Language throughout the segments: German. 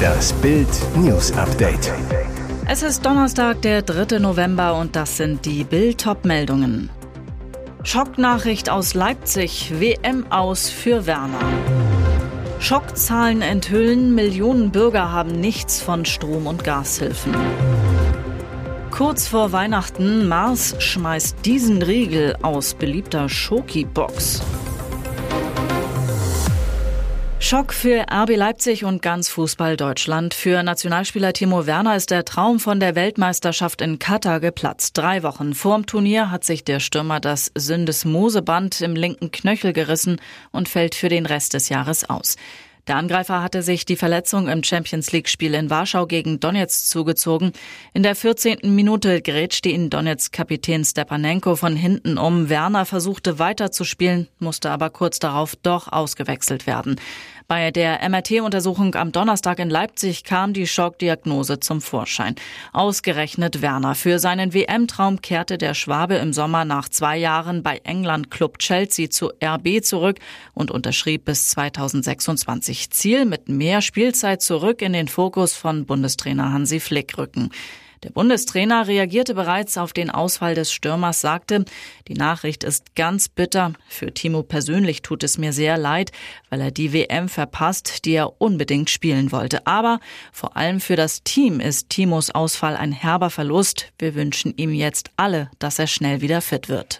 Das Bild News Update. Es ist Donnerstag, der 3. November und das sind die Bild meldungen Schocknachricht aus Leipzig, WM aus für Werner. Schockzahlen enthüllen, Millionen Bürger haben nichts von Strom- und Gashilfen. Kurz vor Weihnachten, Mars schmeißt diesen Riegel aus beliebter Schoki-Box. Schock für RB Leipzig und ganz Fußball Deutschland. Für Nationalspieler Timo Werner ist der Traum von der Weltmeisterschaft in Katar geplatzt. Drei Wochen vorm Turnier hat sich der Stürmer das Syndesmoseband im linken Knöchel gerissen und fällt für den Rest des Jahres aus. Der Angreifer hatte sich die Verletzung im Champions League-Spiel in Warschau gegen Donetsk zugezogen. In der 14. Minute grätschte ihn Donetsk-Kapitän Stepanenko von hinten um. Werner versuchte weiterzuspielen, musste aber kurz darauf doch ausgewechselt werden. Bei der MRT-Untersuchung am Donnerstag in Leipzig kam die Schockdiagnose zum Vorschein. Ausgerechnet Werner. Für seinen WM-Traum kehrte der Schwabe im Sommer nach zwei Jahren bei England Club Chelsea zu RB zurück und unterschrieb bis 2026 Ziel mit mehr Spielzeit zurück in den Fokus von Bundestrainer Hansi Flick rücken. Der Bundestrainer reagierte bereits auf den Ausfall des Stürmers, sagte, die Nachricht ist ganz bitter. Für Timo persönlich tut es mir sehr leid, weil er die WM verpasst, die er unbedingt spielen wollte. Aber vor allem für das Team ist Timos Ausfall ein herber Verlust. Wir wünschen ihm jetzt alle, dass er schnell wieder fit wird.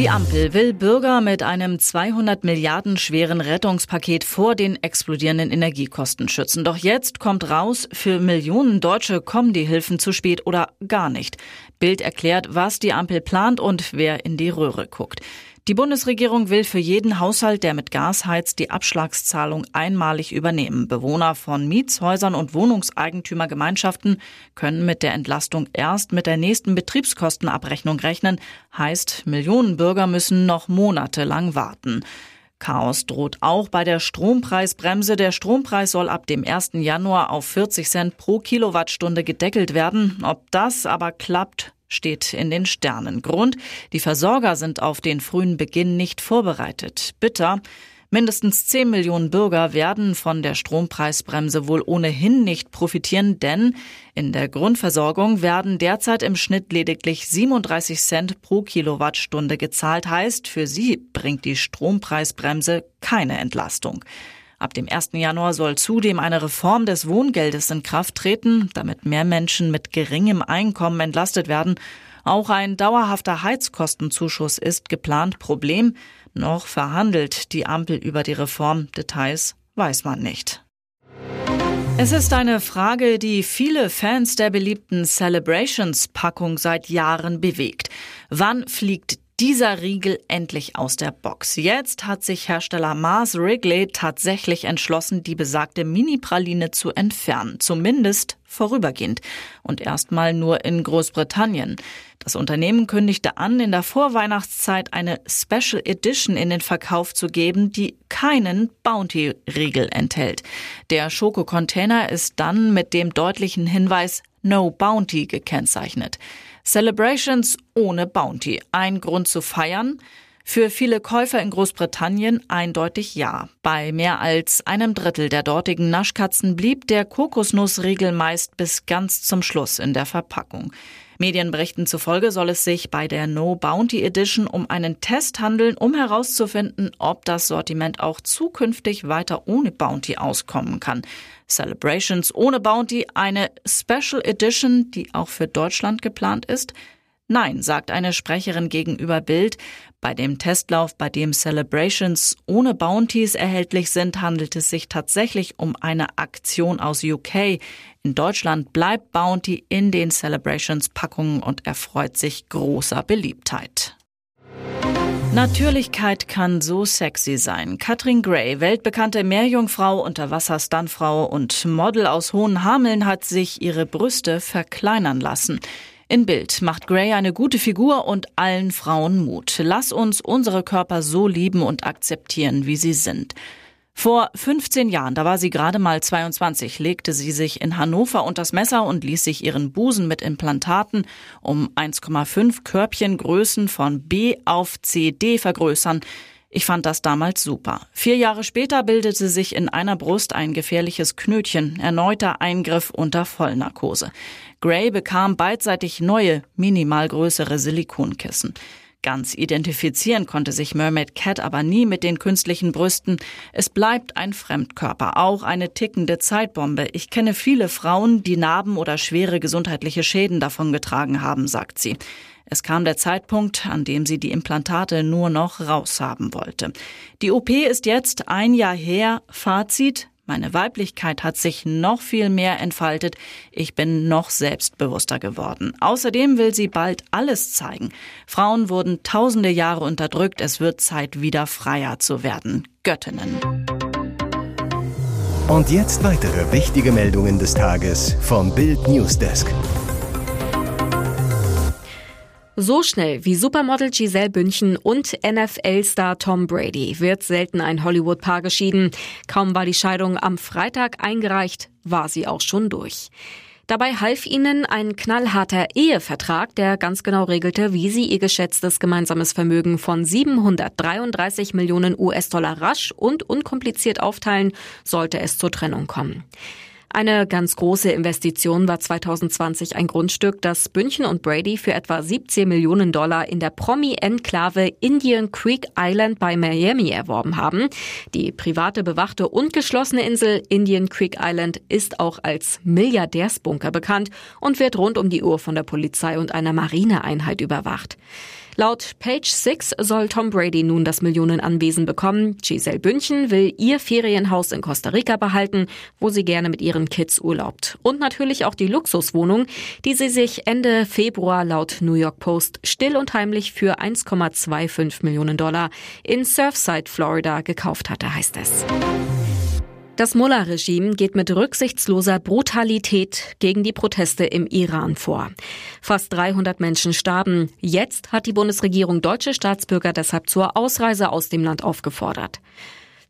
Die Ampel will Bürger mit einem 200 Milliarden schweren Rettungspaket vor den explodierenden Energiekosten schützen. Doch jetzt kommt raus, für Millionen Deutsche kommen die Hilfen zu spät oder gar nicht. Bild erklärt, was die Ampel plant und wer in die Röhre guckt. Die Bundesregierung will für jeden Haushalt, der mit Gas heizt, die Abschlagszahlung einmalig übernehmen. Bewohner von Mietshäusern und Wohnungseigentümergemeinschaften können mit der Entlastung erst mit der nächsten Betriebskostenabrechnung rechnen. Heißt, Millionen Bürger müssen noch monatelang warten. Chaos droht auch bei der Strompreisbremse. Der Strompreis soll ab dem 1. Januar auf 40 Cent pro Kilowattstunde gedeckelt werden. Ob das aber klappt, steht in den Sternen. Grund, die Versorger sind auf den frühen Beginn nicht vorbereitet. Bitter. Mindestens 10 Millionen Bürger werden von der Strompreisbremse wohl ohnehin nicht profitieren, denn in der Grundversorgung werden derzeit im Schnitt lediglich 37 Cent pro Kilowattstunde gezahlt. Heißt, für sie bringt die Strompreisbremse keine Entlastung. Ab dem 1. Januar soll zudem eine Reform des Wohngeldes in Kraft treten, damit mehr Menschen mit geringem Einkommen entlastet werden. Auch ein dauerhafter Heizkostenzuschuss ist geplant. Problem, noch verhandelt die Ampel über die Reform. Details weiß man nicht. Es ist eine Frage, die viele Fans der beliebten Celebrations-Packung seit Jahren bewegt. Wann fliegt dieser Riegel endlich aus der Box. Jetzt hat sich Hersteller Mars Wrigley tatsächlich entschlossen, die besagte Mini-Praline zu entfernen. Zumindest vorübergehend. Und erstmal nur in Großbritannien. Das Unternehmen kündigte an, in der Vorweihnachtszeit eine Special Edition in den Verkauf zu geben, die keinen Bounty-Riegel enthält. Der Schokocontainer ist dann mit dem deutlichen Hinweis No Bounty gekennzeichnet. Celebrations ohne Bounty. Ein Grund zu feiern? Für viele Käufer in Großbritannien eindeutig ja. Bei mehr als einem Drittel der dortigen Naschkatzen blieb der Kokosnussriegel meist bis ganz zum Schluss in der Verpackung. Medienberichten zufolge soll es sich bei der No Bounty Edition um einen Test handeln, um herauszufinden, ob das Sortiment auch zukünftig weiter ohne Bounty auskommen kann. Celebrations ohne Bounty, eine Special Edition, die auch für Deutschland geplant ist? Nein, sagt eine Sprecherin gegenüber Bild. Bei dem Testlauf, bei dem Celebrations ohne Bounties erhältlich sind, handelt es sich tatsächlich um eine Aktion aus UK. In Deutschland bleibt Bounty in den Celebrations Packungen und erfreut sich großer Beliebtheit. Natürlichkeit kann so sexy sein. Katrin Gray, weltbekannte Meerjungfrau, Unterwasserstuntfrau und Model aus Hohenhameln, hat sich ihre Brüste verkleinern lassen. In Bild macht Gray eine gute Figur und allen Frauen Mut. Lass uns unsere Körper so lieben und akzeptieren, wie sie sind. Vor 15 Jahren, da war sie gerade mal 22, legte sie sich in Hannover unter das Messer und ließ sich ihren Busen mit Implantaten um 1,5 Körbchengrößen von B auf CD vergrößern. Ich fand das damals super. Vier Jahre später bildete sich in einer Brust ein gefährliches Knötchen, erneuter Eingriff unter Vollnarkose. Gray bekam beidseitig neue, minimal größere Silikonkissen. Ganz identifizieren konnte sich Mermaid Cat aber nie mit den künstlichen Brüsten. Es bleibt ein Fremdkörper, auch eine tickende Zeitbombe. Ich kenne viele Frauen, die Narben oder schwere gesundheitliche Schäden davongetragen haben, sagt sie. Es kam der Zeitpunkt, an dem sie die Implantate nur noch raushaben wollte. Die OP ist jetzt ein Jahr her. Fazit, meine Weiblichkeit hat sich noch viel mehr entfaltet. Ich bin noch selbstbewusster geworden. Außerdem will sie bald alles zeigen. Frauen wurden tausende Jahre unterdrückt. Es wird Zeit, wieder freier zu werden. Göttinnen. Und jetzt weitere wichtige Meldungen des Tages vom Bild Newsdesk. So schnell wie Supermodel Giselle Bündchen und NFL-Star Tom Brady wird selten ein Hollywood-Paar geschieden. Kaum war die Scheidung am Freitag eingereicht, war sie auch schon durch. Dabei half ihnen ein knallharter Ehevertrag, der ganz genau regelte, wie sie ihr geschätztes gemeinsames Vermögen von 733 Millionen US-Dollar rasch und unkompliziert aufteilen, sollte es zur Trennung kommen. Eine ganz große Investition war 2020 ein Grundstück, das Bündchen und Brady für etwa 17 Millionen Dollar in der Promi-Enklave Indian Creek Island bei Miami erworben haben. Die private, bewachte und geschlossene Insel Indian Creek Island ist auch als Milliardärsbunker bekannt und wird rund um die Uhr von der Polizei und einer Marineeinheit überwacht. Laut Page Six soll Tom Brady nun das Millionenanwesen bekommen. Giselle Bündchen will ihr Ferienhaus in Costa Rica behalten, wo sie gerne mit ihren Kids urlaubt. Und natürlich auch die Luxuswohnung, die sie sich Ende Februar laut New York Post still und heimlich für 1,25 Millionen Dollar in Surfside, Florida gekauft hatte, heißt es. Das Mullah-Regime geht mit rücksichtsloser Brutalität gegen die Proteste im Iran vor. Fast 300 Menschen starben. Jetzt hat die Bundesregierung deutsche Staatsbürger deshalb zur Ausreise aus dem Land aufgefordert.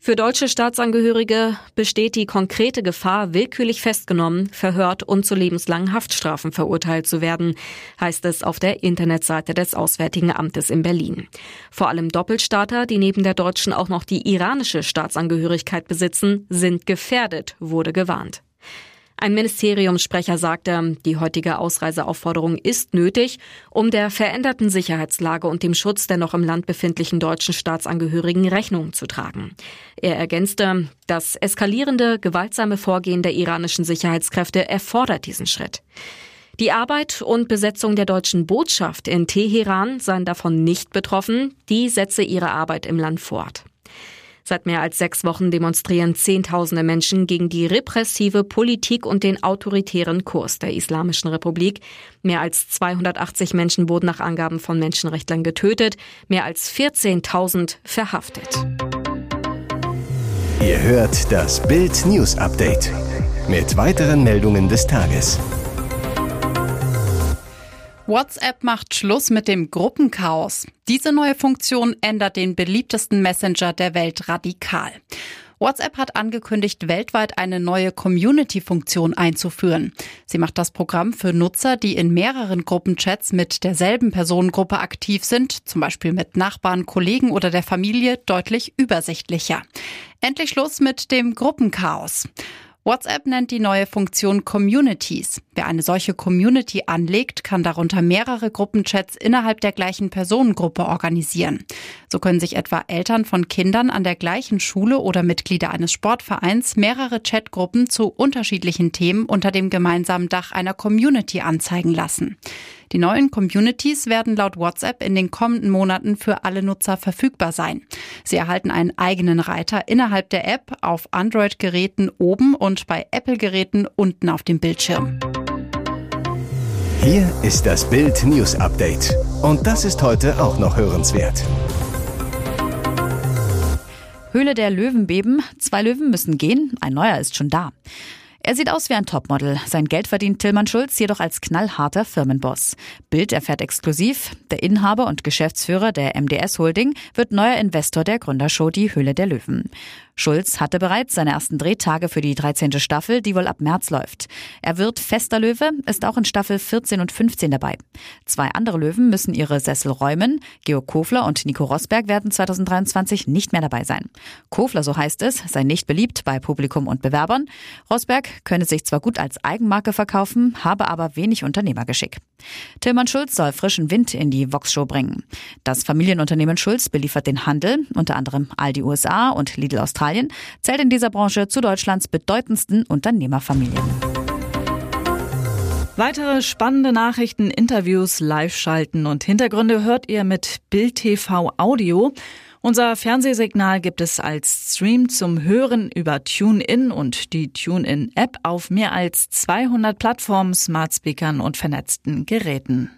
Für deutsche Staatsangehörige besteht die konkrete Gefahr, willkürlich festgenommen, verhört und zu lebenslangen Haftstrafen verurteilt zu werden, heißt es auf der Internetseite des Auswärtigen Amtes in Berlin. Vor allem Doppelstaater, die neben der deutschen auch noch die iranische Staatsangehörigkeit besitzen, sind gefährdet, wurde gewarnt. Ein Ministeriumssprecher sagte, die heutige Ausreiseaufforderung ist nötig, um der veränderten Sicherheitslage und dem Schutz der noch im Land befindlichen deutschen Staatsangehörigen Rechnung zu tragen. Er ergänzte, das eskalierende, gewaltsame Vorgehen der iranischen Sicherheitskräfte erfordert diesen Schritt. Die Arbeit und Besetzung der deutschen Botschaft in Teheran seien davon nicht betroffen, die setze ihre Arbeit im Land fort. Seit mehr als sechs Wochen demonstrieren Zehntausende Menschen gegen die repressive Politik und den autoritären Kurs der Islamischen Republik. Mehr als 280 Menschen wurden nach Angaben von Menschenrechtlern getötet, mehr als 14.000 verhaftet. Ihr hört das Bild News Update mit weiteren Meldungen des Tages. WhatsApp macht Schluss mit dem Gruppenchaos. Diese neue Funktion ändert den beliebtesten Messenger der Welt radikal. WhatsApp hat angekündigt, weltweit eine neue Community-Funktion einzuführen. Sie macht das Programm für Nutzer, die in mehreren Gruppenchats mit derselben Personengruppe aktiv sind, zum Beispiel mit Nachbarn, Kollegen oder der Familie, deutlich übersichtlicher. Endlich Schluss mit dem Gruppenchaos. WhatsApp nennt die neue Funktion Communities. Wer eine solche Community anlegt, kann darunter mehrere Gruppenchats innerhalb der gleichen Personengruppe organisieren. So können sich etwa Eltern von Kindern an der gleichen Schule oder Mitglieder eines Sportvereins mehrere Chatgruppen zu unterschiedlichen Themen unter dem gemeinsamen Dach einer Community anzeigen lassen. Die neuen Communities werden laut WhatsApp in den kommenden Monaten für alle Nutzer verfügbar sein. Sie erhalten einen eigenen Reiter innerhalb der App auf Android-Geräten oben und bei Apple-Geräten unten auf dem Bildschirm. Hier ist das Bild News Update. Und das ist heute auch noch hörenswert. Höhle der Löwenbeben. Zwei Löwen müssen gehen, ein neuer ist schon da. Er sieht aus wie ein Topmodel. Sein Geld verdient Tillmann Schulz jedoch als knallharter Firmenboss. Bild erfährt exklusiv, der Inhaber und Geschäftsführer der MDS Holding wird neuer Investor der Gründershow Die Höhle der Löwen. Schulz hatte bereits seine ersten Drehtage für die 13. Staffel, die wohl ab März läuft. Er wird fester Löwe, ist auch in Staffel 14 und 15 dabei. Zwei andere Löwen müssen ihre Sessel räumen. Georg Kofler und Nico Rosberg werden 2023 nicht mehr dabei sein. Kofler, so heißt es, sei nicht beliebt bei Publikum und Bewerbern. Rosberg könne sich zwar gut als Eigenmarke verkaufen, habe aber wenig Unternehmergeschick. Tilman Schulz soll frischen Wind in die Vox-Show bringen. Das Familienunternehmen Schulz beliefert den Handel, unter anderem Aldi USA und Lidl Australien, zählt in dieser Branche zu Deutschlands bedeutendsten Unternehmerfamilien. Weitere spannende Nachrichten, Interviews, Live-Schalten und Hintergründe hört ihr mit Bild TV Audio. Unser Fernsehsignal gibt es als Stream zum Hören über TuneIn und die TuneIn-App auf mehr als 200 Plattformen, Smartspeakern und vernetzten Geräten.